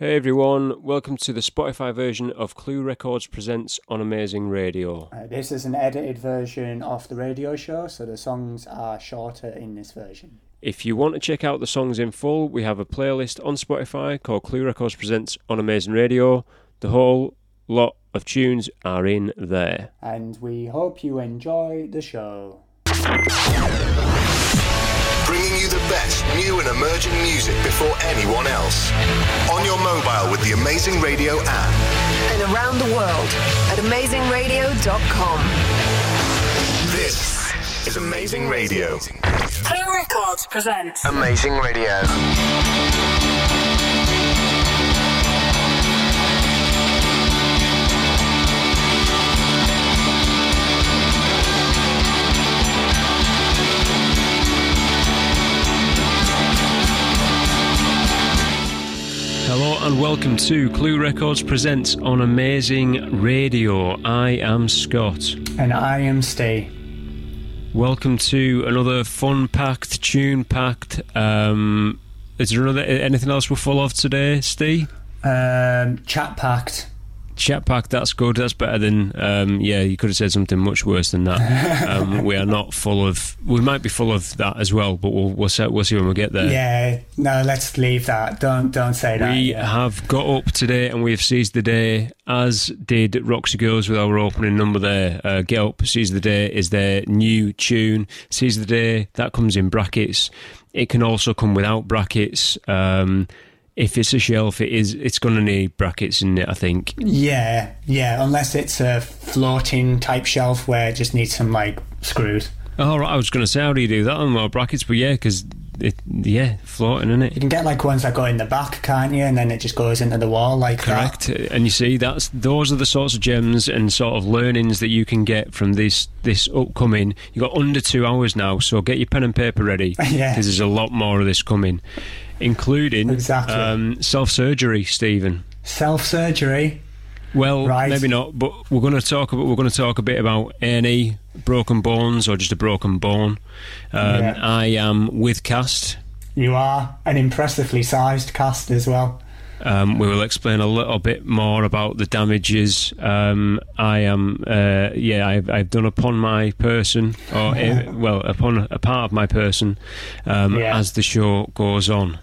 Hey everyone, welcome to the Spotify version of Clue Records Presents on Amazing Radio. Uh, this is an edited version of the radio show, so the songs are shorter in this version. If you want to check out the songs in full, we have a playlist on Spotify called Clue Records Presents on Amazing Radio. The whole lot of tunes are in there. And we hope you enjoy the show. Bringing you the best new and emerging music before anyone else. On your mobile with the Amazing Radio app. and around the world at amazingradio.com. This is Amazing Radio. Clue Records presents Amazing Radio. Hello and welcome to Clue Records Presents on Amazing Radio. I am Scott. And I am Steve. Welcome to another fun-packed, tune-packed. Um, is there another, anything else we're full of today, Steve? Um, chat packed. Chat pack, that's good. That's better than, um, yeah, you could have said something much worse than that. um, we are not full of, we might be full of that as well, but we'll, we'll, see, we'll see when we get there. Yeah, no, let's leave that. Don't don't say that. We yeah. have got up today and we have seized the day, as did Roxy Girls with our opening number there. Uh, Get Up, Seize the Day is their new tune. Seize the Day, that comes in brackets. It can also come without brackets. Um, if it's a shelf, it is. It's going to need brackets in it, I think. Yeah, yeah, unless it's a floating type shelf where it just needs some like screws. All right, I was going to say, how do you do that on more brackets? But yeah, because it, yeah, floating in it. You can get like ones that go in the back, can't you? And then it just goes into the wall like that. Correct, and you see that's those are the sorts of gems and sort of learnings that you can get from this this upcoming. You got under two hours now, so get your pen and paper ready Yeah. because there's a lot more of this coming, including Exactly. um, self surgery, Stephen. Self surgery. Well, Right. maybe not, but we're going to talk about we're going to talk a bit about any broken bones or just a broken bone. Um, Yeah. I am with cast. You are an impressively sized cast as well. Um, we will explain a little bit more about the damages. Um, I am, uh, yeah, I've, I've done upon my person, or uh, well, upon a part of my person, um, Yeah. as the show goes on.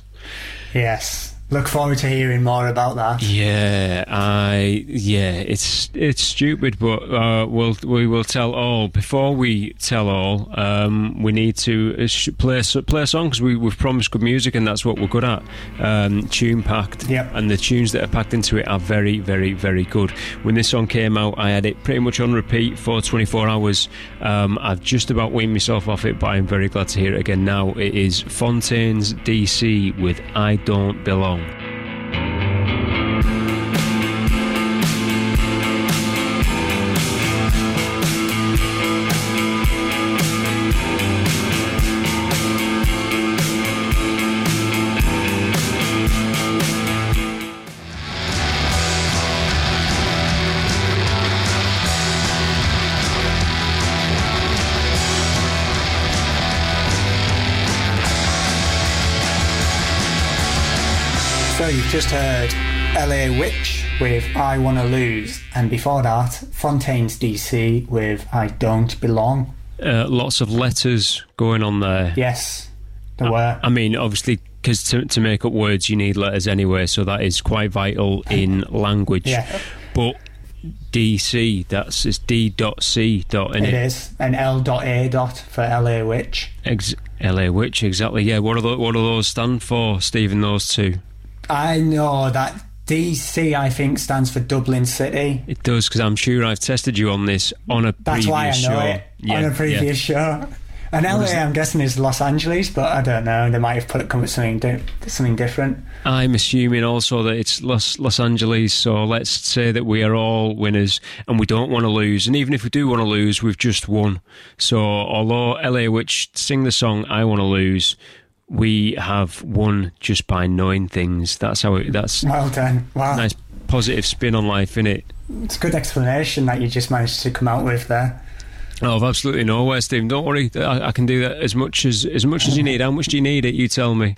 Yes. Look forward to hearing more about that. Yeah, I yeah, it's it's stupid, but uh, we'll we will tell all. Before we tell all, um, we need to uh, play play a song because we we've promised good music, and that's what we're good at. Um, tune packed, Yep. and the tunes that are packed into it are very very very good. When this song came out, I had it pretty much on repeat for 24 hours. Um, I've just about weaned myself off it, but I'm very glad to hear it again now. It is Fontaines DC with "I Don't Belong." Just heard LA Witch with I Wanna Lose, and before that, Fontaines DC with I Don't Belong. uh, lots of letters going on there. Yes, there were. I mean, obviously, because to, to make up words, you need letters anyway, so that is quite vital in language. Yeah. But DC, that's it's D dot C dot It it. is an L dot A dot for LA Witch. Ex- LA Witch, exactly. Yeah. What are the, what do those stand for, Stephen? Those two. I know that DC, I think, stands for Dublin City. It does because I'm sure I've tested you on this on a That's previous why I know show. it Yeah, on a yeah. previous show. And LA? I'm guessing, is Los Angeles, but I don't know. They might have put it come with something di- something different. I'm assuming also that it's Los Los Angeles, so let's say that we are all winners and we don't want to lose. And even if we do want to lose, we've just won. So although LA Witch sing the song "I Want to Lose," we have won just by knowing things. That's how it. That's Well done. Wow. nice positive spin on life, innit? It's a good explanation that you just managed to come out with there. Oh, I've absolutely nowhere, Stephen. Don't worry, I, I can do that as much as as much as you need. How much do you need it? You tell me.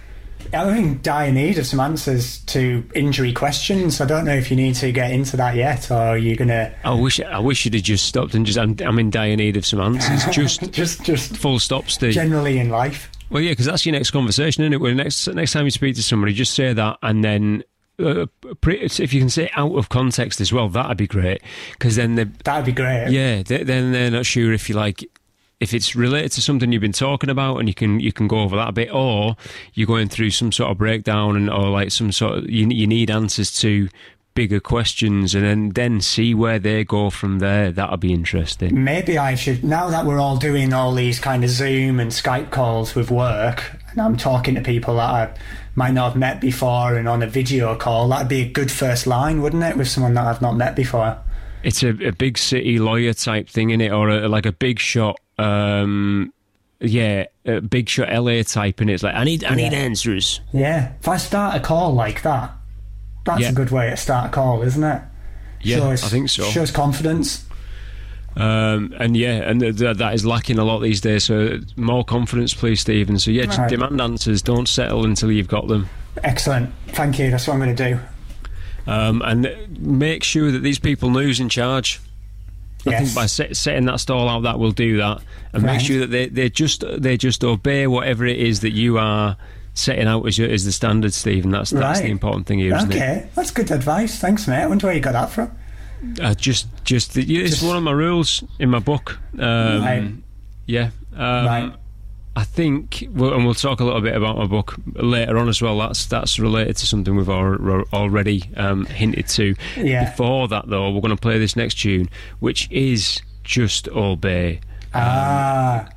I'm in dire need of some answers to injury questions. I don't know if you need to get into that yet, or are you gonna I wish I wish you'd have just stopped and just. I'm, I'm in dire need of some answers. Just just just full stop, Steve. generally in life? Well, yeah, because that's your next conversation, isn't it? Where next next time you speak to somebody, just say that, and then uh, if you can say out of context as well, that'd be great. Because then they, That'd be great. yeah, they, then they're not sure if you like if it's related to something you've been talking about, and you can you can go over that a bit, or you're going through some sort of breakdown, and or like some sort of you you need answers to bigger questions, and then then see where they go from there. That'll be interesting. Maybe I should now that we're all doing all these kind of Zoom and Skype calls with work, and I'm talking to people that I might not have met before, and on a video call, that'd be a good first line, wouldn't it, with someone that I've not met before? It's a, a big city lawyer type thing, in it, or a, like a big shot. Um, yeah, a big shot LA type, and it's like I need I need Yeah. answers. Yeah. If I start a call like that, that's Yeah. a good way to start a call, isn't it? Yeah, shows, I think so. Shows confidence. Um, and yeah, and th- th- that is lacking a lot these days. So more confidence, please, Stephen. So yeah, Right. demand answers. Don't settle until you've got them. Excellent. Thank you. That's what I'm going to do. Um, and make sure that these people know who's in charge. I Yes. think by set, setting that stall out, that will do that, and Right. make sure that they, they just they just obey whatever it is that you are setting out as, your, as the standard, Stephen. That's that's the important thing here? Okay, that's good advice. Thanks, mate. I wonder where you got that from. Uh, just just the, yeah, it's one of my rules in my book. Um, Right. Yeah. Um, Right. I think, well, and we'll talk a little bit about my book later on as well. That's that's related to something we've already um, hinted to. Yeah. Before that, though, we're going to play this next tune, which is just obey. Ah,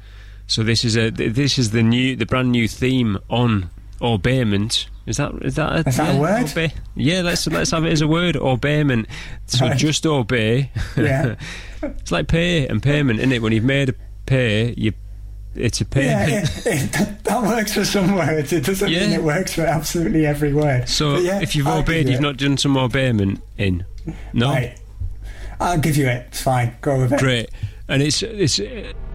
So this is a this is the new the brand new theme on obeyment. Is that is that a, Is that a word? Obey. Yeah, let's let's have it as a word. Obeyment. So Right. just obey. Yeah. it's like pay and payment, isn't it? When you've made a pay, you it's a yeah, payment. it, it, that works for some words. It doesn't mean it works for absolutely every word. So yeah, if you've I'll obeyed, you you've it. not done some obeyment in. No, Right. I'll give you it. It's fine. Go with it. great. And it's it's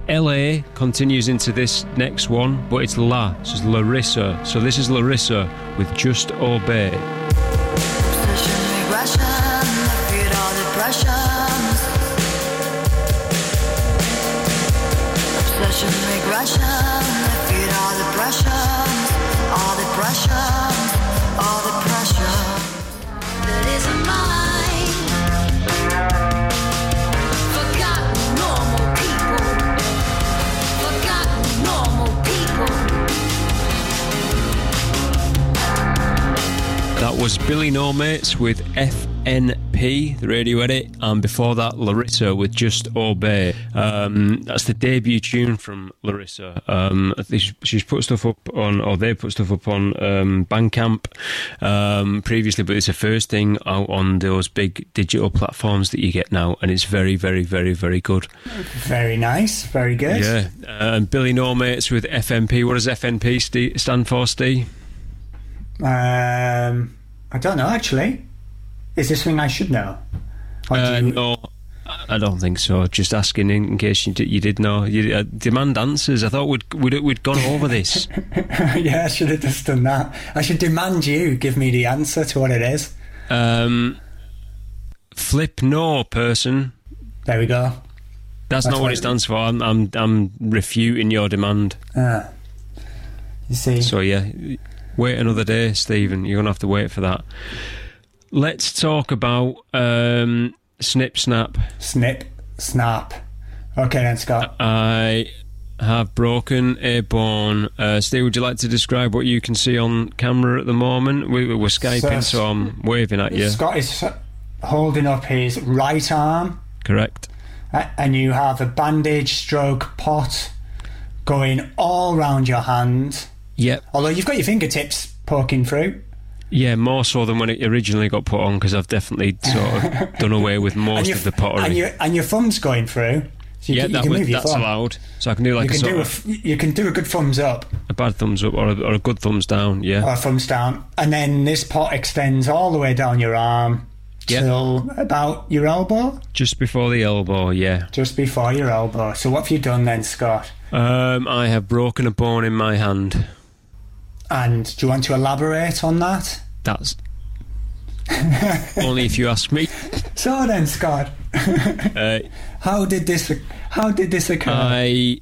L.A. continues into this next one, but it's La. So it's Larissa. So this is Larissa with just obey. Was Billy No Mates with FNP, the radio edit, and before that, Larissa with Just Obey. Um, that's the debut tune from Larissa. Um, I think she- she's put stuff up on, or they put stuff up on um, Bandcamp um, previously, but it's the first thing out on those big digital platforms that you get now, and it's very, very, very, very good. Very nice. Very good. Yeah. Um, Billy No Mates with FNP. What does FNP st- stand for, Steve? Um, I don't know actually. Is this something I should know? Or do Uh, you- no, I don't think so. Just asking in, in case you did, you did know. You uh, demand answers. I thought we'd we'd, we'd gone over this. yeah, I should have just done that. I should demand you give me the answer to what it is. Um, flip no person. There we go. That's, That's not what what it it stands for. I'm I'm I'm refuting your demand. Ah. You see, So yeah, wait another day, Stephen. You're gonna have to wait for that. Let's talk about um, snip snap. snip, snap. Okay then, Scott. I have broken a bone. Uh, Steve, would you like to describe what you can see on camera at the moment? We, we're skyping, So- so I'm waving at you. Scott is holding up his right arm, Correct. and you have a bandage stroke pot going all round your hand. Yep. Although you've got your fingertips poking through. Yeah, more so than when it originally got put on because I've definitely sort of done away with most your, of the pottery. And your, and your thumb's going through. So you yeah, can, you that can was, move your that's thumb. allowed. So I can do like You a can, sort do a, of f- you can do a good thumbs up a bad thumbs up or a, or a good thumbs down. Yeah. or a thumbs down, and then this pot extends all the way down your arm Yep. till about your elbow, Just before the elbow. Yeah. just before your elbow. So what have you done then, Scott? Um, I have broken a bone in my hand. And do you want to elaborate on that? That's only if you ask me. So then, Scott, Uh, how did this how did this occur? I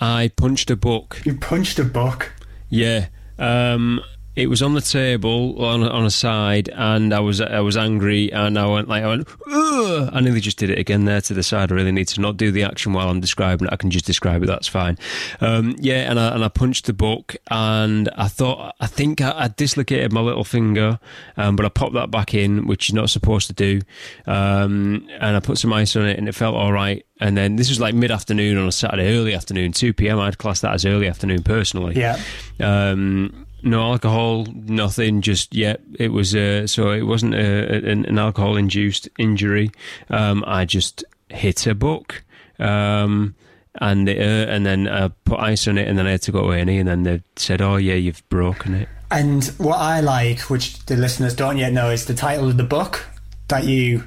I punched a book. you punched a book. Yeah. Um, it was on the table on on a side, and I was I was angry, and I went like I went. Ugh! I nearly just did it again there to the side. I really need to not do the action while I'm describing it. I can just describe it. That's fine. Um, yeah, and I and I punched the book, and I thought I think I, I dislocated my little finger, um, but I popped that back in, which you're not supposed to do. Um, and I put some ice on it, and it felt all right. And then this was like mid afternoon on a Saturday, early afternoon, two p.m. I'd class that as early afternoon personally. Yeah. Um, no alcohol, nothing. Just yeah, it was. Uh, so it wasn't a, an, an alcohol-induced injury. Um, I just hit a book, um, and it, uh, and then I put ice on it, and then I had to go to A&E, and then they said, "Oh yeah, you've broken it." And what I like, which the listeners don't yet know, is the title of the book that you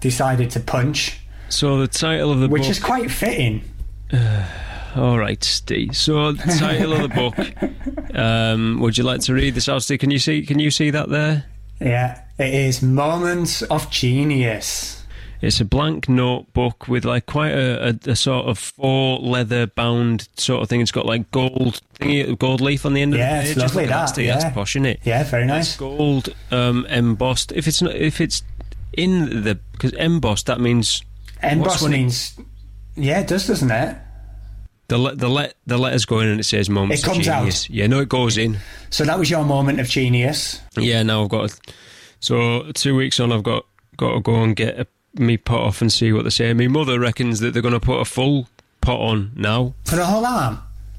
decided to punch, So the title of the which book. Which is quite fitting. All right, Steve. So the title of the book. Um, would you like to read this out, Steve? Can you see? Can you see that there? Yeah, it is Moments of Genius. It's a blank notebook with like quite a, a, a sort of four leather bound sort of thing. It's got like gold thingy, gold leaf on the end Yeah, of the it's page. lovely, Look that, Steve. yeah. That's posh, isn't it? Yeah, very It's nice. gold um, embossed. If it's not, if it's in the because embossed, that means Emboss What's when it- means, yeah, it does, doesn't it? The le- the let the letters go in and it says moments. It comes of out. genius. Yeah, no, it goes in. So that was your moment of genius. Yeah, now I've got. So two weeks on, I've got got to go and get a, me pot off and see what they say. My mother reckons that they're going to put a full pot on now. For the whole arm.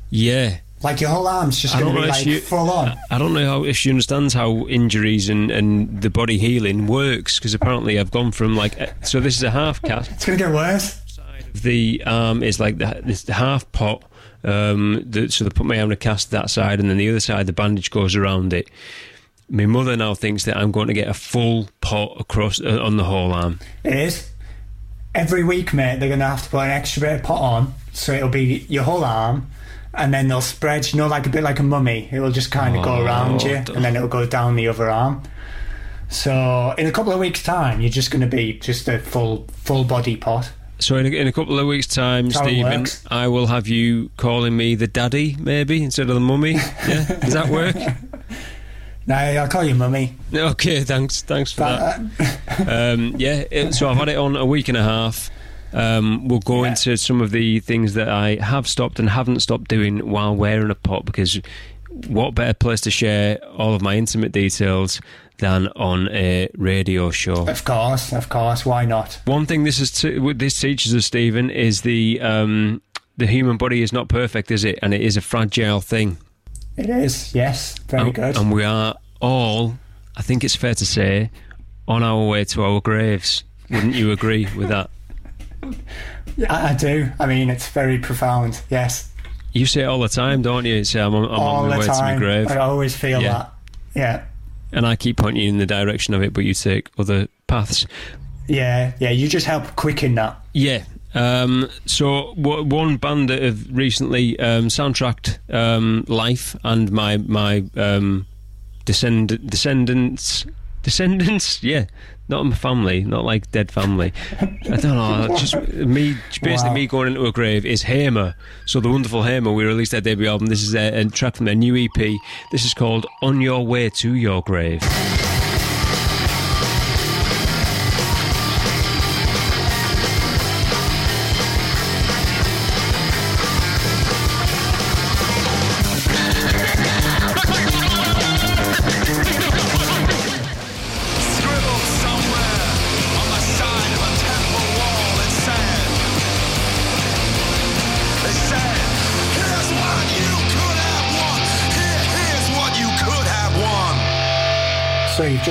Yeah, Like your whole arm's just going to be like you- full on. I don't know how if she understands how injuries and, and the body healing works because apparently I've gone from like eh, so this is a half cast It's going to get worse. The arm is like the, this the half pot um the, so they put my arm in a cast that side and then the other side the bandage goes around it my mother now thinks that I'm going to get a full pot across uh, on the whole arm It is. Every week, mate, they're going to have to put an extra bit of pot on, so it'll be your whole arm, and then they'll spread, you know, like a bit like a mummy. It will just kind of go Oh, around you, and then it'll go down the other arm. So in a couple of weeks' time, you're just going to be just a full full body pot. So in a, in a couple of weeks time That's Stephen. I will have you calling me the daddy maybe instead of the mummy yeah does that work Now I'll call you mummy. okay thanks thanks for that But, uh, um, yeah, it, so I've had it on a week and a half. Um, we'll go Yeah. into some of the things that I have stopped and haven't stopped doing while wearing a pot because what better place to share all of my intimate details than on a radio show? of course, of course. Why not? One thing this is t- this teaches us, Stephen, is the um, the human body is not perfect, is it? And it is a fragile thing. It is. Yes, very and, good. And we are all, I think it's fair to say, on our way to our graves. Wouldn't you agree with that? I, I do. I mean, it's very profound. Yes, You say it all the time, don't you? Say I'm, on- I'm all on my the way to my grave, I always feel Yeah. that. Yeah. And I keep pointing you in the direction of it, but you take other paths. Yeah, yeah, you just help quicken that. Yeah. Um, so w- one band that have recently um, soundtracked um, life and my my um, descend- descendants descendants. Yeah, not my family, not like dead family. I don't know. Just me, basically Wow. me going into a grave is Hamer. So the wonderful Hamer, we released their debut album. This is a, a track from their new EP. This is called "On Your Way to Your Grave."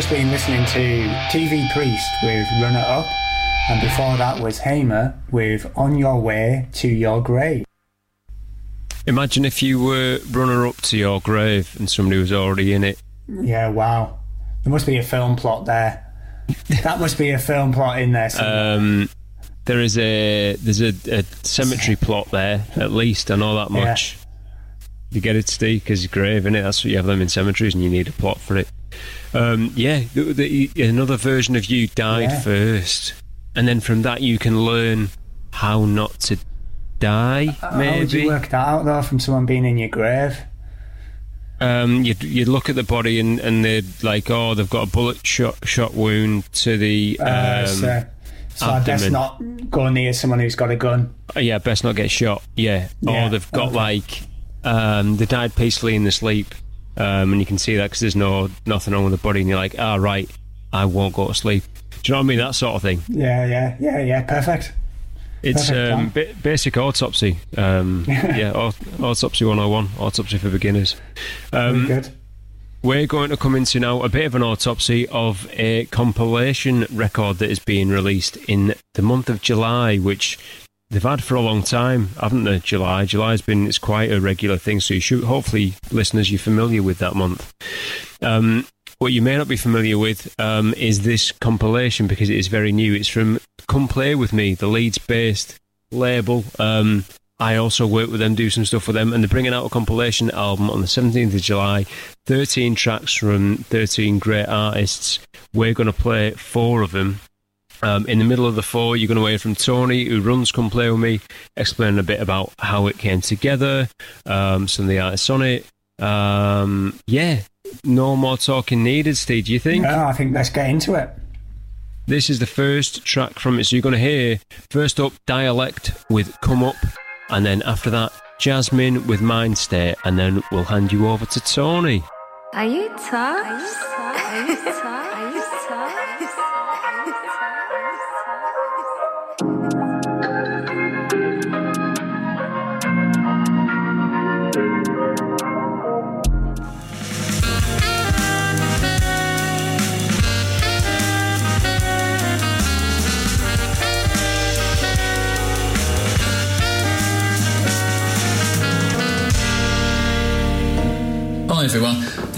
Just been listening to TV Priest with Runner Up, and before that was Hamer with On Your Way to Your Grave. Imagine if you were runner up to your grave and somebody was already in it. Yeah, wow. There must be a film plot there. that must be a film plot in there. somewhere. Um, there is a there's a, a cemetery plot there at least. I know that Yeah. much. You get it, Steve, because grave, innit? That's what you have them in cemeteries, and you need a plot for it. Um, yeah, the, the, another version of you died Yeah. first, and then from that you can learn how not to die. Maybe How would you work that out though from someone being in your grave? um, you'd, you'd look at the body and, and they'd like, oh, they've got a bullet shot shot wound to the um, Uh, so so best not go near someone who's got a gun. Oh, yeah, best not get shot. Yeah, Yeah, or they've got okay. like um, they died peacefully in their sleep, um, and you can see that because there's no nothing wrong with the body, and you're like, ah, right, I won't go to sleep. Do you know what I mean? That sort of thing. Yeah, yeah, yeah, yeah. Perfect. It's Perfect, um, ba- basic autopsy. Um, yeah, au- autopsy 101, autopsy for beginners. Um, good. we're going to come into now a bit of an autopsy of a compilation record that is being released in the month of July, which they've had for a long time, haven't they? July. July's been it's quite a regular thing, so you should hopefully listeners you're familiar with that month. Um, what you may not be familiar with um, is this compilation because it is very new. It's from Come Play With Me, the Leeds based label. Um, I also work with them, do some stuff with them, and they're bringing out a compilation album on the 17th of July. 13 tracks from 13 great artists. We're going to play four of them. Um, in the middle of the four, you're going to hear from Tony, who runs Come Play With Me, explaining a bit about how it came together, um, some of the artists on it. Um, yeah, no more talking needed, Steve. Do you think? No, I think let's get into it. This is the first track from it. So you're going to hear first up Dialect with Come Up, and then after that, Jasmine with Mind State, and then we'll hand you over to Tony. Are you tough? Are you tough? Are you tough?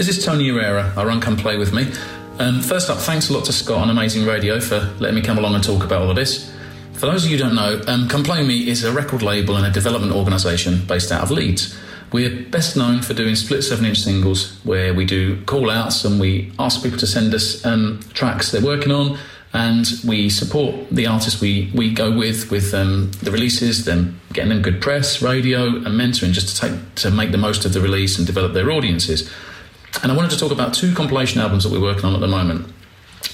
This is Tony Herrera. I run Come Play With Me. Um, first up, thanks a lot to Scott on Amazing Radio for letting me come along and talk about all of this. For those of you who don't know, um, Come Play Me is a record label and a development organisation based out of Leeds. We're best known for doing split 7 inch singles where we do call outs and we ask people to send us um, tracks they're working on and we support the artists we, we go with with um, the releases, them getting them good press, radio, and mentoring just to take to make the most of the release and develop their audiences. And I wanted to talk about two compilation albums that we're working on at the moment.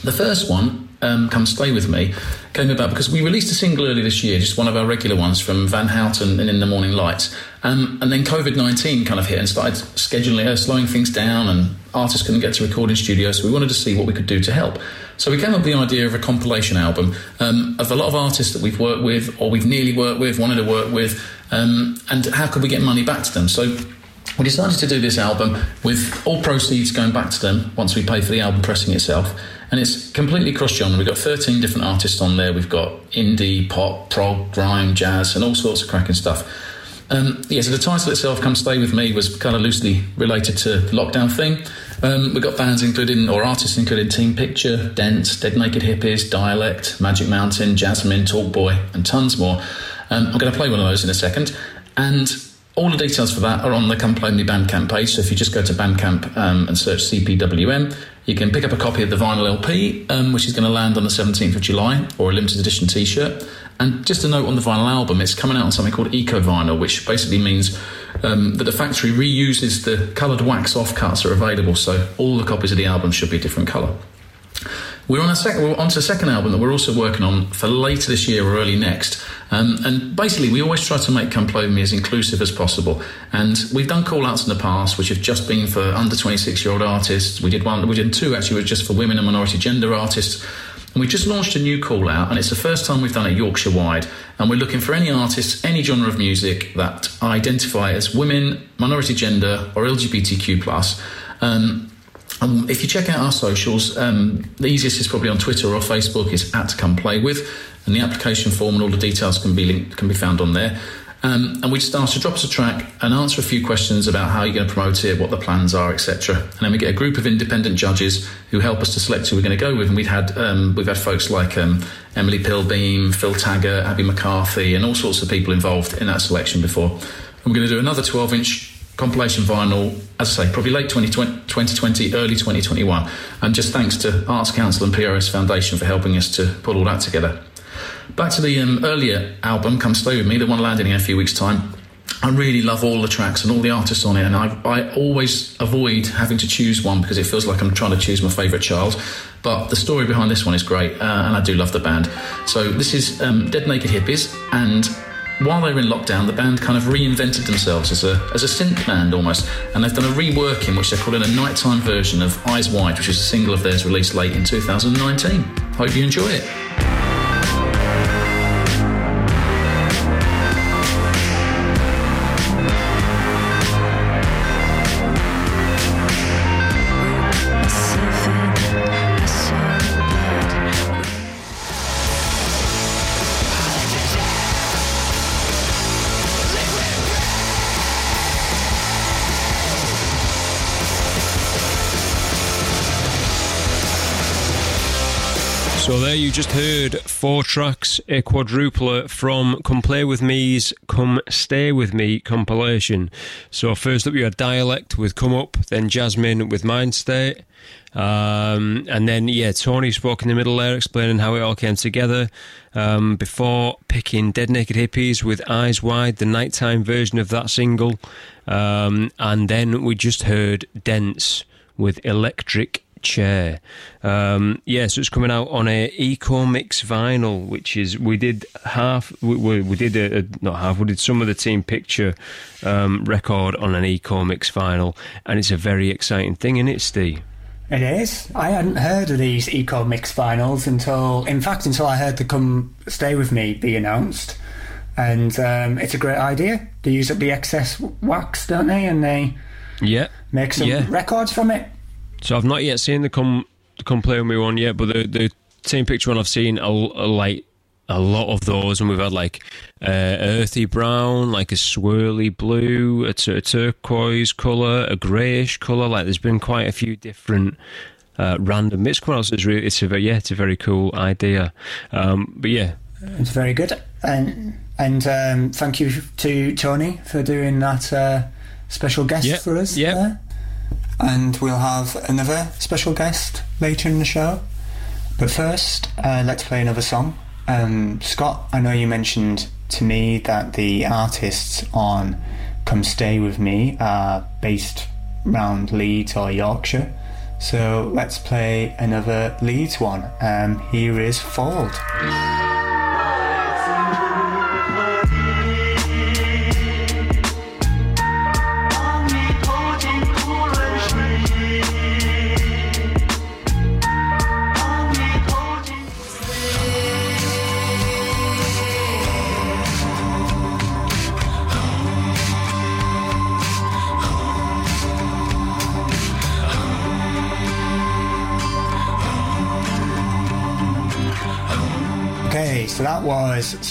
The first one, um, Come Stay With Me, came about because we released a single earlier this year, just one of our regular ones from Van Houten and In the Morning Light. Um, and then COVID 19 kind of hit and started scheduling, uh, slowing things down, and artists couldn't get to recording studios. So we wanted to see what we could do to help. So we came up with the idea of a compilation album um, of a lot of artists that we've worked with or we've nearly worked with, wanted to work with, um, and how could we get money back to them. So we decided to do this album with all proceeds going back to them once we pay for the album pressing itself. And it's completely cross genre. We've got 13 different artists on there. We've got indie, pop, prog, grime, jazz, and all sorts of cracking stuff. Um, yeah, so the title itself, Come Stay With Me, was kind of loosely related to the lockdown thing. Um, we've got bands including, or artists including Team Picture, Dent, Dead Naked Hippies, Dialect, Magic Mountain, Jasmine, Talkboy, and tons more. Um, I'm going to play one of those in a second. And all the details for that are on the Play Me Bandcamp page. So if you just go to Bandcamp um, and search CPWM, you can pick up a copy of the vinyl LP, um, which is going to land on the 17th of July, or a limited edition t shirt. And just a note on the vinyl album, it's coming out on something called Eco Vinyl, which basically means um, that the factory reuses the coloured wax offcuts that are available. So all the copies of the album should be a different colour. We're on a. We're onto a second album that we're also working on for later this year or early next. Um, and basically, we always try to make Me as inclusive as possible. And we've done call outs in the past, which have just been for under 26 year old artists. We did one. We did two actually, were just for women and minority gender artists. And we just launched a new call out, and it's the first time we've done it Yorkshire wide. And we're looking for any artists, any genre of music that identify as women, minority gender, or LGBTQ. Um, um, if you check out our socials, um, the easiest is probably on Twitter or Facebook. Is at Come Play With, and the application form and all the details can be linked, can be found on there. Um, and we just ask to drop us a track and answer a few questions about how you're going to promote it, what the plans are, etc. And then we get a group of independent judges who help us to select who we're going to go with. And we've had um, we've had folks like um, Emily Pilbeam, Phil Taggart, Abbie McCarthy, and all sorts of people involved in that selection before. And we're going to do another 12 inch compilation vinyl, as I say, probably late 2020, 2020, early 2021. And just thanks to Arts Council and PRS Foundation for helping us to put all that together. Back to the um, earlier album, Come Stay With Me, the one landing in a few weeks' time. I really love all the tracks and all the artists on it, and I, I always avoid having to choose one because it feels like I'm trying to choose my favourite child. But the story behind this one is great, uh, and I do love the band. So this is um, Dead Naked Hippies, and while they were in lockdown, the band kind of reinvented themselves as a as a synth band almost, and they've done a reworking which they're calling a nighttime version of Eyes Wide, which is a single of theirs released late in 2019. Hope you enjoy it. So there you just heard four tracks, a quadrupler from Come Play With Me's Come Stay With Me compilation. So first up you had Dialect with Come Up, then Jasmine with Mind State, um, and then yeah, Tony spoke in the middle there explaining how it all came together. Um, before picking Dead Naked Hippies with Eyes Wide, the nighttime version of that single, um, and then we just heard Dense with Electric chair. Um, yeah, so it's coming out on a Eco Mix vinyl, which is we did half. We, we, we did a, a not half. We did some of the Team Picture um, record on an Eco Mix vinyl, and it's a very exciting thing, isn't it, Steve? It is. I hadn't heard of these Eco Mix vinyls until, in fact, until I heard the Come Stay With Me be announced. And um, it's a great idea. They use up the excess wax, don't they? And they Yeah. make some Yeah. records from it. So I've not yet seen the come the come play with me one yet, but the the Team Picture one I've seen a, a like a lot of those, and we've had like uh, earthy brown, like a swirly blue, a, tur- a turquoise color, a greyish color. Like there's been quite a few different. Uh, random mix it's really, it's a very, yeah, it's a very cool idea. Um, but yeah, It's very good. And and um, thank you to Tony for doing that uh, special guest Yep, for us. yep. And we'll have another special guest later in the show. But first, uh, let's play another song. Um, Scott, I know you mentioned to me that the artists on Come Stay With Me are based round Leeds or Yorkshire. So let's play another Leeds one. Um, here is Fold.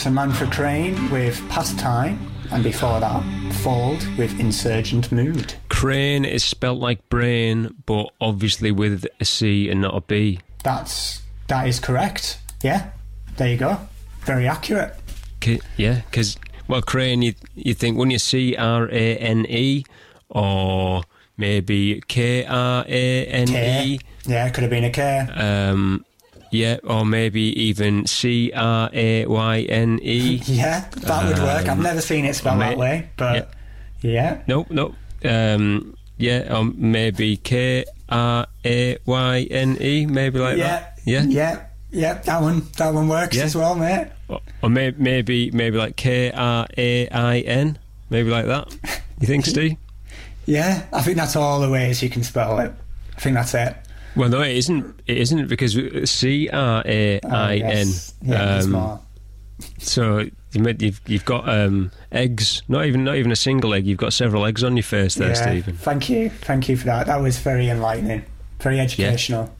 Was Samantha Crane with Pastime, and before that, Fold with Insurgent Mood. crane is spelt like brain, but obviously with a C and not a B. That's that is correct. Yeah, there you go. Very accurate. K- yeah, because well, crane, you you think wouldn't you C R A N E or maybe K R A N. E? Yeah, it could have been a K. Um, yeah, or maybe even C R A Y N E. Yeah, that would work. I've never seen it spelled that way, but yeah. Nope, nope. Um, yeah, or maybe K R A Y N E, maybe like yeah, that. Yeah, yeah, yeah. That one, that one works Yeah. as well, mate. Or, or may- maybe maybe like K R A I N, maybe like that. You think, Steve? Yeah, I think that's all the ways you can spell it. I think that's it. Well, no, it isn't. It isn't because C R A Oh, I N. Yeah, Um. So you you've you've got um, eggs. Not even not even a single egg. You've got several eggs on your face there, Yeah, Stephen. Thank you, thank you for that. That was very enlightening, very educational.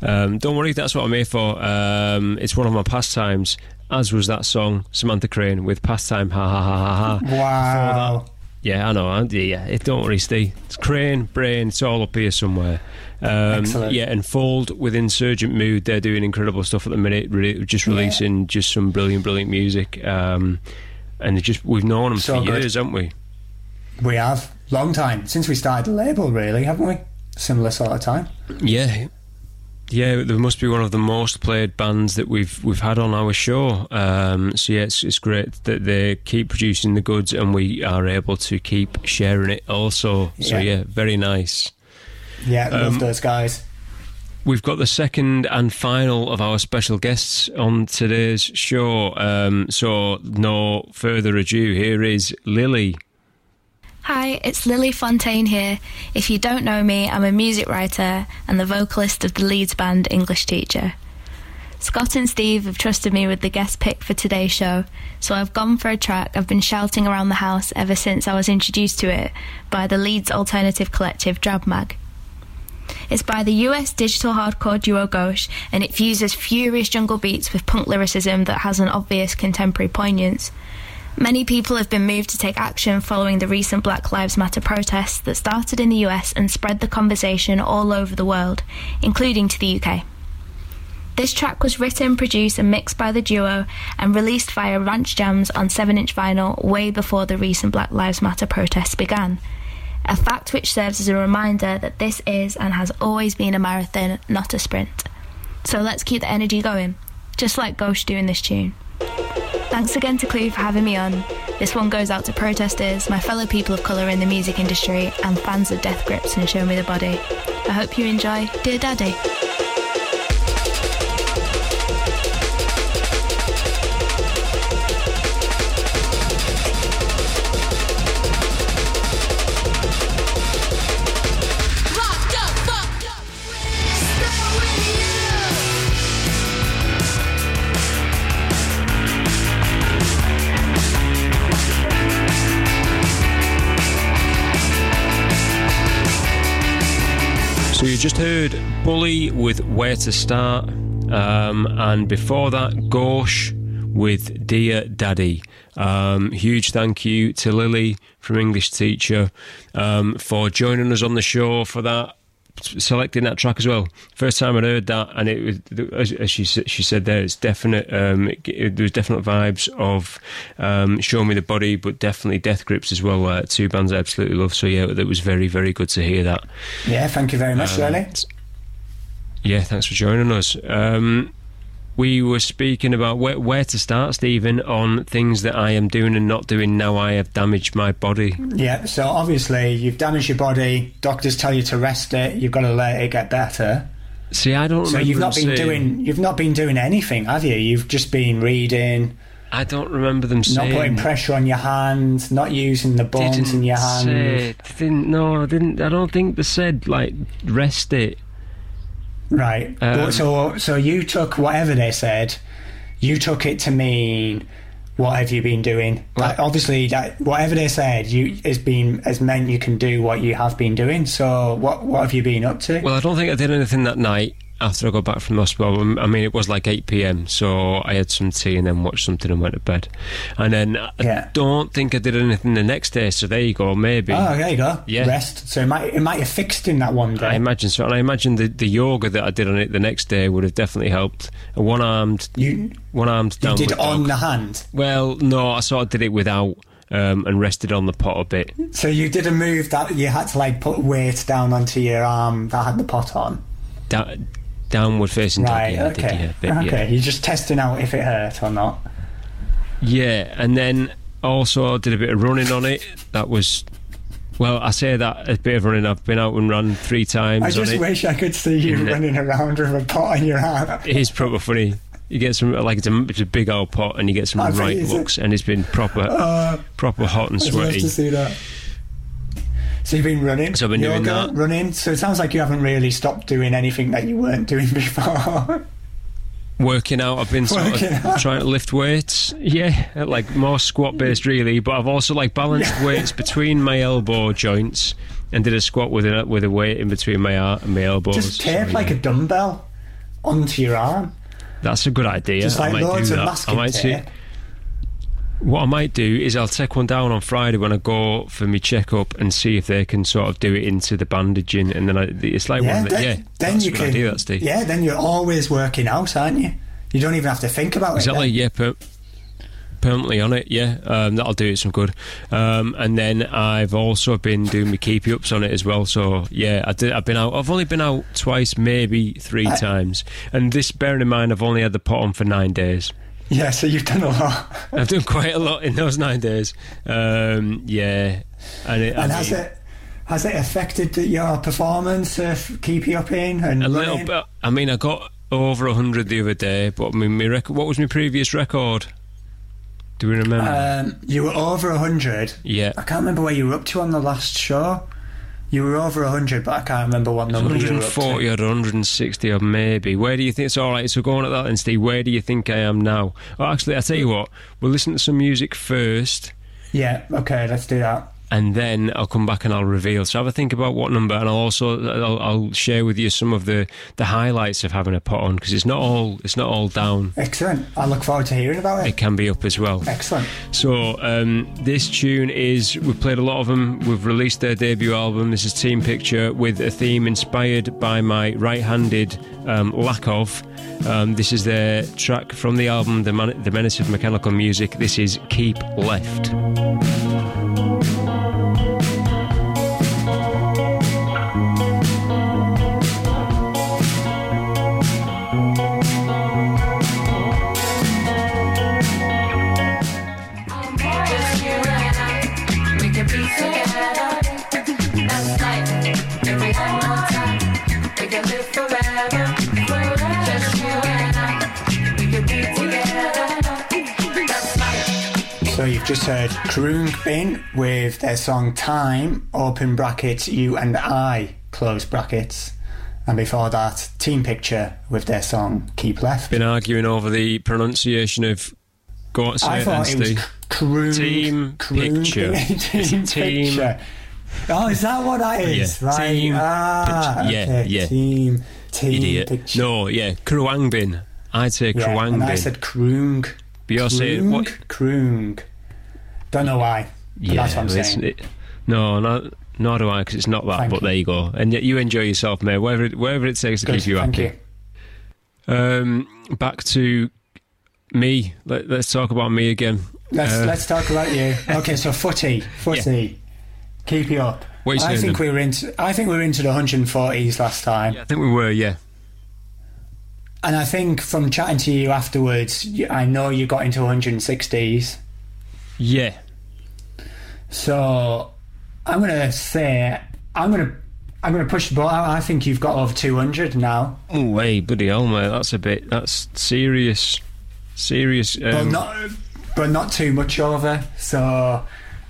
Um, don't worry, that's what I'm here for. Um, it's one of my pastimes. As was that song, Samantha Crane with pastime. Ha ha ha ha ha. Wow. Yeah, I know. I, yeah, it, don't worry, Steve. It's Crane, Brain. It's all up here somewhere. Um, yeah, and Fold with Insurgent Mood. They're doing incredible stuff at the minute. Re- just Yeah. releasing just some brilliant, brilliant music. Um, and they just we've known them So for good. years, haven't we? We have long time since we started the label, really, haven't we? Similar sort of time. Yeah. Yeah, they must be one of the most played bands that we've we've had on our show. Um, so yeah, it's, it's great that they keep producing the goods and we are able to keep sharing it also. So Yeah. yeah, very nice. Yeah, love Um, those guys. We've got the second and final of our special guests on today's show. Um, so no further ado, here is Lily. Hi, it's Lily Fontaine here. If you don't know me, I'm a music writer and the vocalist of the Leeds band English Teacher. Scott and Steve have trusted me with the guest pick for today's show, so I've gone for a track I've been shouting around the house ever since I was introduced to it by the Leeds alternative collective Drabmag. It's by the US digital hardcore duo Gauche, and it fuses furious jungle beats with punk lyricism that has an obvious contemporary poignance. Many people have been moved to take action following the recent Black Lives Matter protests that started in the US and spread the conversation all over the world, including to the UK. This track was written, produced, and mixed by the duo and released via Ranch Jams on 7 inch vinyl way before the recent Black Lives Matter protests began. A fact which serves as a reminder that this is and has always been a marathon, not a sprint. So let's keep the energy going, just like Ghost do in this tune. Thanks again to Clue for having me on. This one goes out to protesters, my fellow people of colour in the music industry, and fans of Death Grips and Show Me the Body. I hope you enjoy Dear Daddy. You just heard Bully with Where to Start, um, and before that, Gosh with Dear Daddy. Um, huge thank you to Lily from English Teacher um, for joining us on the show for that. Selecting that track as well. First time I'd heard that, and it was as, as she said, she said there, it's definite. Um, it, it, there was definite vibes of um, "Show Me the Body," but definitely Death Grips as well. Uh, two bands I absolutely love. So yeah, it was very, very good to hear that. Yeah, thank you very much, Um, Lily. Yeah, thanks for joining us. Um, we were speaking about where, where to start, Stephen, on things that I am doing and not doing now I have damaged my body. Yeah, so obviously you've damaged your body. Doctors tell you to rest it. You've got to let it get better. See, I don't So remember. you've not them been saying- doing you've not been doing anything, have you? You've just been reading, I don't remember them not saying. putting pressure on your hands, not using the bones in your hand. say- didn't no, I didn't. I don't think they said like rest it. Right. Um, so so you took whatever they said, you took it to mean what have you been doing? Like, obviously, that whatever they said, you has been has meant you can do what you have been doing. So what what have you been up to? Well, I don't think I did anything that night after I got back from the hospital. I mean, it was like 8 p.m., so I had some tea and then watched something and went to bed. And then I Yeah. don't think I did anything the next day, so there you go, maybe. oh, there you go. Yeah. Rest. So it might it might have fixed in that one day. I imagine so. And I imagine the, the yoga that I did on it the next day would have definitely helped. A one armed, you one armed you downward did on dog. the hand. Well, no, I sort of did it without. Um, and rested on the pot a bit. So you did a move that you had to like put weight down onto your arm that had the pot on. Downward facing dog. Right. yeah, I did, okay. yeah, bit, okay. yeah. You're just testing out if it hurt or not. Yeah, and then also I did a bit of running on it. That was, well, I say that a bit of running. I've been out and run three times I just wish I could see you In the- running around with a pot on your arm. It is proper funny. You get some like it's a, it's a big old pot, and you get some I right looks, and it's been proper, uh, proper hot and I'd love sweaty. to see that. So you've been running. So I've been doing that. running. So it sounds like you haven't really stopped doing anything that you weren't doing before. Working out, I've been sort of trying to lift weights. Yeah, like more squat based really, but I've also like balanced Yeah. weights between my elbow joints and did a squat with a with a weight in between my ar- my elbows. Just tape So, like yeah. a dumbbell onto your arm. That's a good idea. Just like I might loads do of that. I masking might see. What I might do is I'll take one down on Friday when I go for my checkup and see if they can sort of do it into the bandaging, and then I, it's like Yeah, one that then, yeah, then that's you can. idea, that Steve. Yeah, then you're always working out, aren't you? You don't even have to think about Exactly. it. Yeah, per- permanently on it. Yeah, um, that'll do it some good. Um, and then I've also been doing my keepy ups on it as well. So yeah, I did. I've been out. I've only been out twice, maybe three times. And this, bearing in mind, I've only had the pot on for nine days. Yeah, so you've done a lot. I've done quite a lot in those nine days. Um, yeah, and, it, And has mean- it has it affected your performance of keep you up in and A little bit. I mean, I got over hundred the other day, but I mean, my record. What was my previous record? Do we remember? Um, you were over hundred. yeah, I can't remember where you were up to on the last show. You were over hundred, but I can't remember what number you were 140 or 160 or maybe. Where do you think? So all right. So going at that, then, Steve. Where do you think I am now? Oh, actually, I tell you what. We'll listen to some music first, Yeah, okay, let's do that. And then I'll come back and I'll reveal. So have a think about what number, and I'll also I'll, I'll share with you some of the the highlights of having a pot on because it's not all it's not all down. Excellent. I look forward to hearing about It it. can be up as well. Excellent. So um, this tune is we've played a lot of them. We've released their debut album. This is Team Picture with a theme inspired by my right-handed um, lack of. Um, this is their track from the album, The, Man- the Menace of Mechanical Music. This is Keep Left. Just heard Khruangbin with their song Time, open brackets, you and I, close brackets. And before that, Team Picture with their song Keep Left. Been arguing over the pronunciation of. Go on, say I it thought then, it was Steve. Kroong. Team Kroong Picture. Team team- Picture. Oh, is that what that is? Yeah, Right. Team ah, Picture. Yeah, yeah. Team, team Idiot. Picture. No, yeah, Khruangbin. I'd say Yeah, and I said Kroong. But you're saying what? Kroong. Don't know why. But that's what I'm saying. it- no, no, nor do I, because it's not that. Thank but you. there you go, and yet you enjoy yourself, mate. Wherever it, wherever it takes to Good, keep you thank happy. you. Um, back to me. Let, us talk about me again. Let's Uh, let's talk about you. Okay, so footy, footy, keep you up. You I think then? we were into. I think we were into the 140s last time, I think we were, yeah. and I think from chatting to you afterwards, I know you got into 160s. Yeah. So I'm gonna say I'm gonna I'm gonna push the ball out. I think you've got over 200 now, Oh, hey, bloody hell, mate. That's a bit. That's serious. Serious. but Um, not but not too much over. So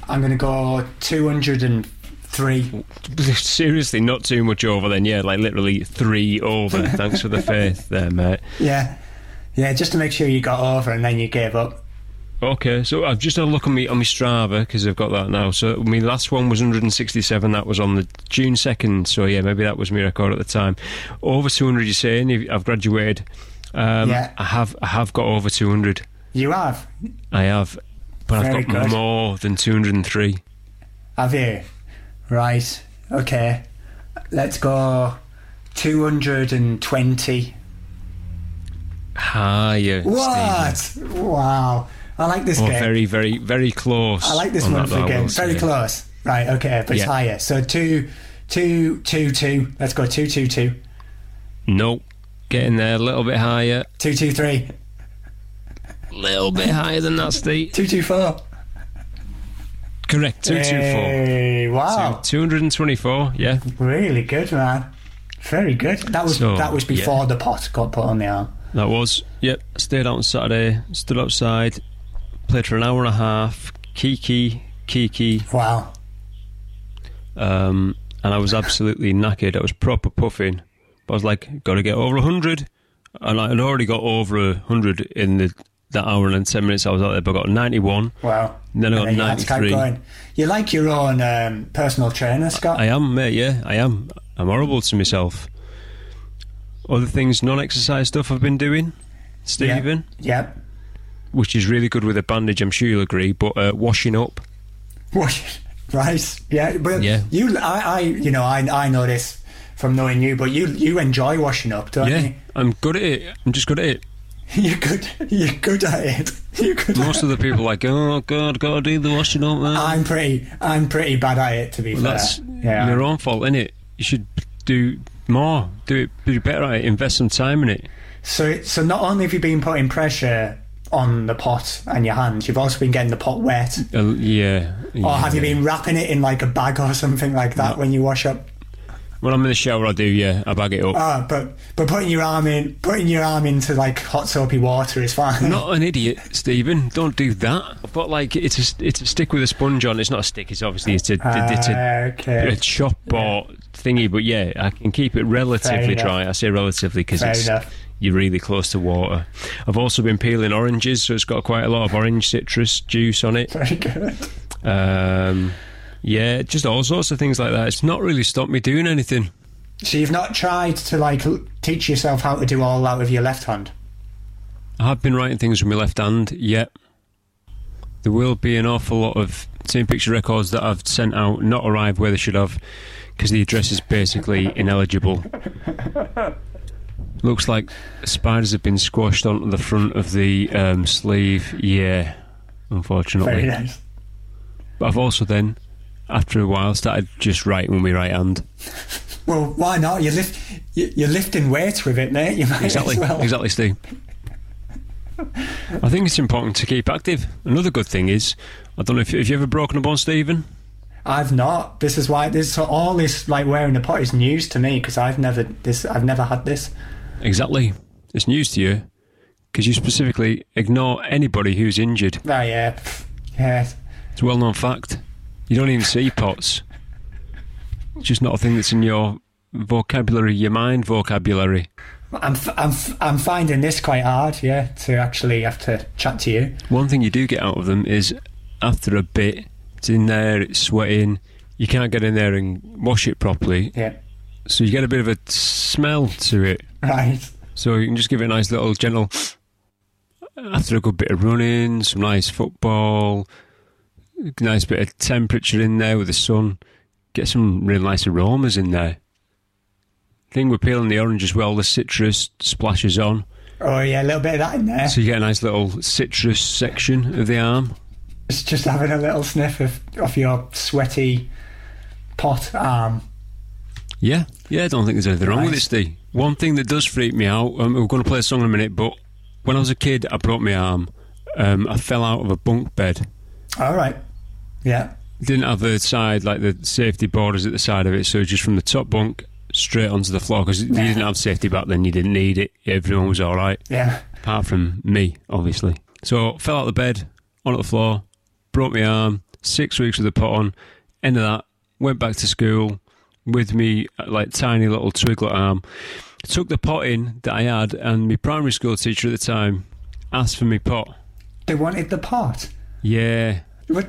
I'm gonna go 203. seriously, not too much over then. Yeah, like literally three over. Thanks for the faith there, mate. Yeah, yeah, just to make sure you got over, and then you gave up. Okay, so I've just had a look on me on my Strava because I've got that now. So my last one was 167. That was on the June 2nd. So yeah, maybe that was my record at the time. Over 200. You're saying I've graduated. Um, Yeah. I have. I have got over 200. You have, I have, but Very I've got good. more than 203. have you? Right. Okay. Let's go 220. Higher. What? Stephen. Wow. I like this Oh, game. very, very, very close. I like this on one that, game. Very close. Right. Okay, but it's higher. So two, two, two, two. Let's go two, two, two, Nope. Getting there a little bit higher. two, two, three, A little bit higher than that, Steve. two, two, four. Correct. 224. Hey, wow. 224, yeah. Really good, man. Very good. That was So, that was yeah. before the pot got put on the arm. That was, yep. Stayed out on Saturday, stood outside, played for an hour and a half, kiki, kiki, Wow. um, and I was absolutely knackered. I was proper puffing. But I was like, got to get over 100. And I had already got over 100 in the that hour and 10 minutes I was out there, but I got 91. Wow. And then I got you had to keep 93. going. You like your own um, personal trainer, Scott? I am, mate, yeah, I am. I'm horrible to myself. Other things, non exercise stuff I've been doing, Stephen, Yep. Which is really good with a bandage, I'm sure you'll agree, but uh, washing up. What? Right. Yeah. But Yeah. you, I, I, you know, I, I know this from knowing you, but you, you enjoy washing up, don't yeah, you? I'm good at it. I'm just good at it. You're good. You're good at it. You're good. Most at of the people are like, oh god, gotta do the washing up, man. I'm pretty. I'm pretty bad at it, to be Well, fair. that's yeah. your own fault, isn't it? You should do more. Do it. Do better at it. Invest some time in it. So, so not only have you been putting pressure on the pot and your hands, you've also been getting the pot wet. Uh, yeah. Or have you been wrapping it in like a bag or something like that when you wash up? When I'm in the shower, I do. Yeah, I bag it up. Ah, but but putting your arm in, putting your arm into like hot soapy water is fine. Not an idiot, Stephen. Don't do that. But like, it's a it's a stick with a sponge on. It's not a stick. It's obviously it's a it's a, Ah, okay. a shop or thingy. But yeah, I can keep it relatively dry. I say relatively because it's enough. You're really close to water. I've also been peeling oranges, so it's got quite a lot of orange citrus juice on it. Very good. Um, yeah, just all sorts of things like that. It's not really stopped me doing anything. So you've not tried to like teach yourself how to do all that with your left hand. I have been writing things with my left hand, yet there will be an awful lot of Team Picture records that I've sent out not arrived where they should have because the address is basically ineligible. Looks like spiders have been squashed onto the front of the um, sleeve. Yeah, unfortunately. Very nice. But I've also then, after a while, started just writing with my right hand. Well, why not? You lift, you- you're lifting weights with it, mate. You might Exactly, as well. exactly, Steve. I think it's important to keep active. Another good thing is, I don't know if have you ever broken a bone, Stephen. I've not. This is why this all this like wearing a pot is news to me because I've never this. I've never had this. Exactly, it's news to you because you specifically ignore anybody who's injured. Oh yeah, yeah. It's a well-known fact. You don't even see pots. It's just not a thing that's in your vocabulary, your mind vocabulary. I'm f- I'm f- I'm finding this quite hard. Yeah, to actually have to chat to you. One thing you do get out of them is after a bit, it's in there, it's sweating. You can't get in there and wash it properly, Yeah, so you get a bit of a smell to it. right. So you can just give it a nice little gentle. After a good bit of running, some nice football, nice bit of temperature in there with the sun, get some real nice aromas in there. Thing with peeling the orange as well, the citrus splashes on, Oh yeah, a little bit of that in there. so you get a nice little citrus section of the arm. It's just having a little sniff of of your sweaty pot arm. Yeah, yeah, I don't think there's anything wrong with it, Nice. Steve. One thing that does freak me out, um, we're going to play a song in a minute, but when I was a kid, I broke my arm. Um, I fell out of a bunk bed. All right. Yeah. didn't have the side like the safety borders at the side of it, so just from the top bunk straight onto the floor because you didn't have safety back then. You didn't need it. Everyone was all right, Yeah. apart from me, obviously. So fell out of the bed onto the floor, broke my arm. Six weeks with the pot on. End of that, went back to school with me like tiny little twiglet arm. Took the pot in that I had, and my primary school teacher at the time asked for me pot. They wanted the pot. Yeah, What?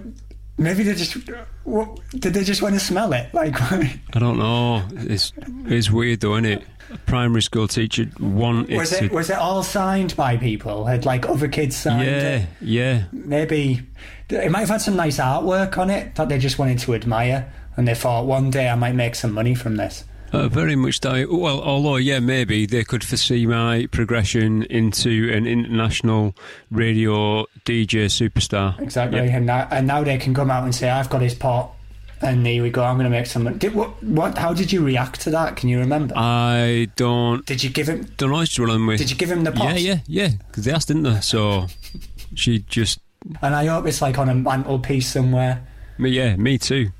Maybe they just. What, did they just want to smell it? Like, I don't know. It's it's weird though, isn't it? A primary school teacher wanted was to. it was it all signed by people? Had like other kids signed yeah, it? yeah. Maybe it might have had some nice artwork on it that they just wanted to admire, and they thought one day I might make some money from this. Uh, very much that. Well, although yeah, maybe they could foresee my progression into an international radio DJ superstar. Exactly, Yeah. and now and now they can come out and say I've got his pot, and there we go. I'm going to make some money. Did, what? What? How did you react to that? Can you remember? I don't did you give him? don't know. Just running with. Did you give him the pot? Yeah, yeah, yeah. Because they asked, didn't they? So she just. And I hope it's like on a mantelpiece somewhere. Me, yeah, me too.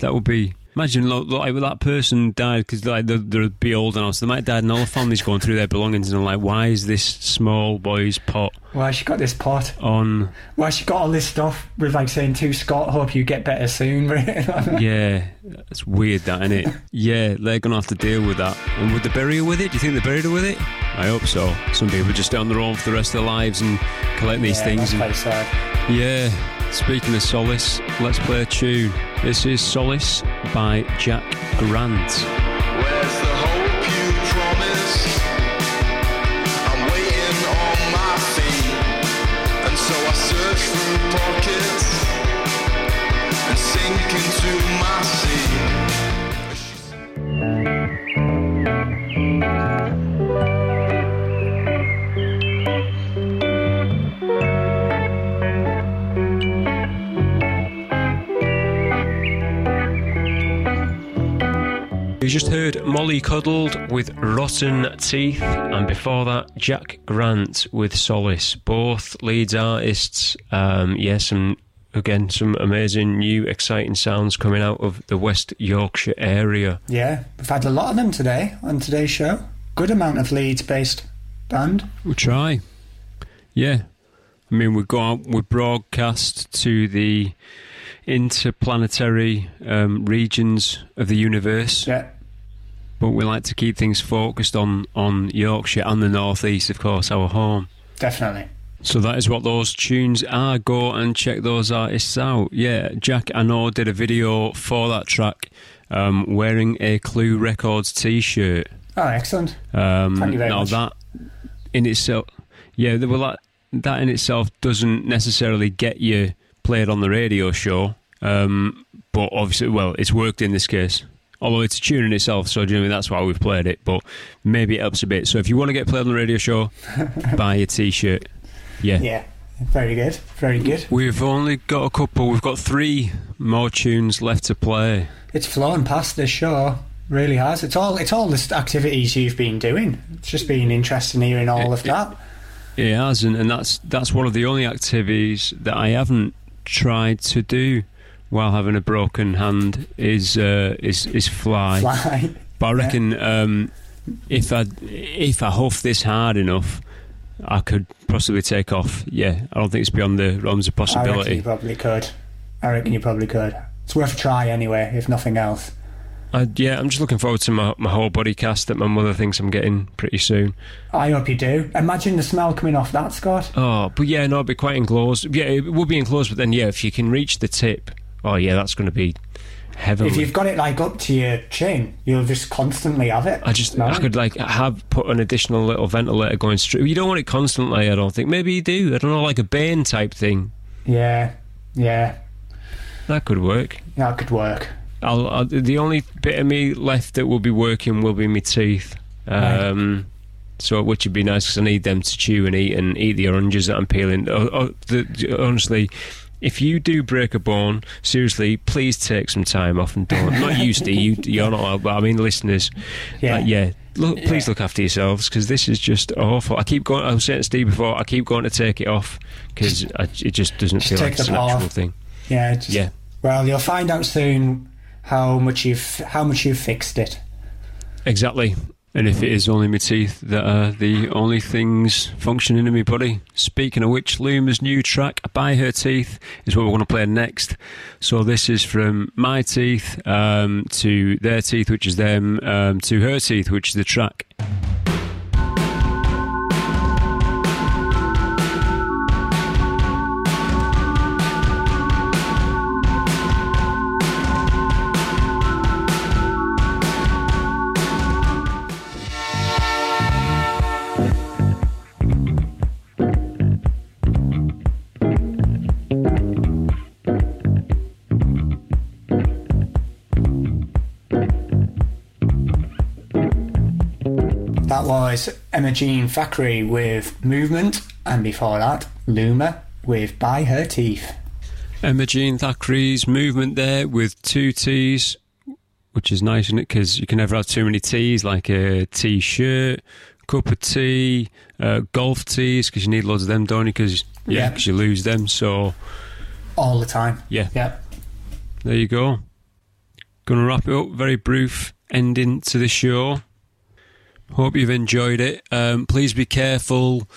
That would be. Imagine lo- like that person died because like they're, they'll be old now, so they might die, and all the families going through their belongings and they're like, "Why is this small boy's pot Why she got this pot? on?" Why she got all this stuff with like saying to Scott, "Hope you get better soon." Yeah, it's weird, that isn't it? Yeah, they're gonna have to deal with that. And would they bury her with it? Do you think they buried her with it? I hope so. Some people just stay on their own for the rest of their lives and collect these Yeah, things. And, yeah. Speaking of solace, let's play a tune. This is Solace by Jack Grant. Where's the hope We just heard Mollie Coddled with Rotten Teeth, and before that, Jack Grant with Solace. Both Leeds artists. Um, yes, and again some amazing new exciting sounds coming out of the West Yorkshire area. Yeah, we've had a lot of them today on today's show. Good amount of Leeds-based band. We'll try. Yeah. I mean, we go out, we broadcast to the interplanetary um, regions of the universe, Yeah, but we like to keep things focused on, on Yorkshire and the North East, of course, our home. definitely. So that is what those tunes are. Go and check those artists out. Yeah, Jack, I know, did a video for that track um, wearing a Clue Records t shirt. Oh, excellent. Um, Thank you very now much. that in itself, yeah, well, that, that in itself doesn't necessarily get you played on the radio show, um, but obviously, well, it's worked in this case. Although it's a tune in itself, so do you know what I mean? that's why we've played it. But maybe it helps a bit. So if you want to get played on the radio show, buy a T-shirt. Yeah. Yeah, very good. Very good. We've only got a couple. We've got three more tunes left to play. It's flown past this show. Really has. It's all. It's all the activities you've been doing. It's just been interesting hearing all of that. It has, and, and that's that's one of the only activities that I haven't tried to do while having a broken hand is uh, is is fly. Fly. But I reckon um, if I if I huff this hard enough, I could possibly take off. Yeah, I don't think it's beyond the realms of I reckon possibility. you probably could. I reckon you probably could. It's worth a try anyway, if nothing else. I, yeah, I'm just looking forward to my, my whole body cast that my mother thinks I'm getting pretty soon. I hope you do. Imagine the smell coming off that, Scott. Oh, but yeah, no, it'd be quite enclosed. Yeah, it would be enclosed, but then yeah, if you can reach the tip, oh yeah, that's going to be heavenly. If you've got it like up to your chin, you'll just constantly have it. I just smelling. I could like have put an additional little ventilator going straight. You don't want it constantly. I don't think. Maybe you do. I don't know, like a bane type thing. Yeah, yeah, That could work. that could work. I'll, I'll, the only bit of me left that will be working will be my teeth. Um, So, which would be nice because I need them to chew and eat and eat the oranges that I'm peeling. Oh, oh, the, honestly, if you do break a bone, seriously, please take some time off and don't. Not you, Steve. You, you're not. But I mean, listeners. Yeah. Like, yeah. Look, please Yeah. look after yourselves because this is just awful. I keep going. I was saying to Steve before. I keep going to take it off because it just doesn't Just feel like it's a natural off. thing. Yeah, just, Yeah. Well, you'll find out soon how much you've how much you've fixed it. Exactly. And if it is only my teeth that are the only things functioning in my body. Speaking of which, Luma's new track, By Her Teeth, is what we're going to play next. So this is from my teeth um, to their teeth, which is them, um, to her teeth, which is the track. Was Emma Jean Thackray with Movement, and before that, Luma with By Her Teeth. Emma Jean Thackray's movement there with two T's, which is nice, isn't it? Because you can never have too many T's, like a T-shirt, cup of tea, uh, golf tees, because you need loads of them, don't you? Because yeah, Yeah. 'cause you lose them. So All the time. yeah, yeah. there you go. Gonna wrap it up. Very brief ending to the show. Hope you've enjoyed it. Um, please be careful.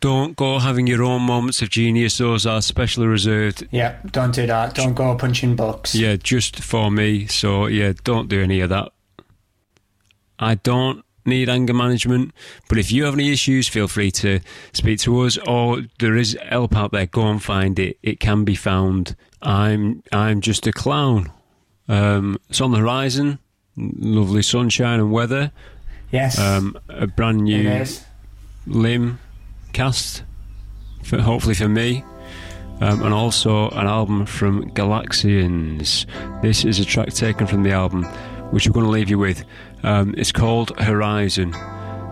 Don't go having your own moments of genius. Those are specially reserved Yeah, Don't do that. Don't go punching books. Yeah, just for me. So yeah, don't do any of that. I don't need anger management, but if you have any issues, feel free to speak to us. Or there is help out there. Go and find it. It can be found. I'm I'm just a clown. Um, it's on the horizon. Lovely sunshine and weather. Yes. Um, a brand new limb cast, for, hopefully for me, um, and also an album from Galaxians. This is a track taken from the album, which we're going to leave you with. Um, it's called Horizon.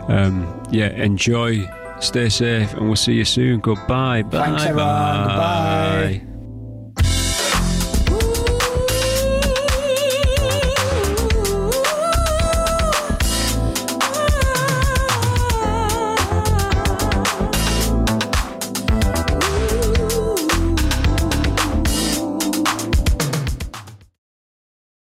Um, yeah, enjoy, stay safe, and we'll see you soon. Goodbye. Bye. Thanks, everyone. bye. Goodbye.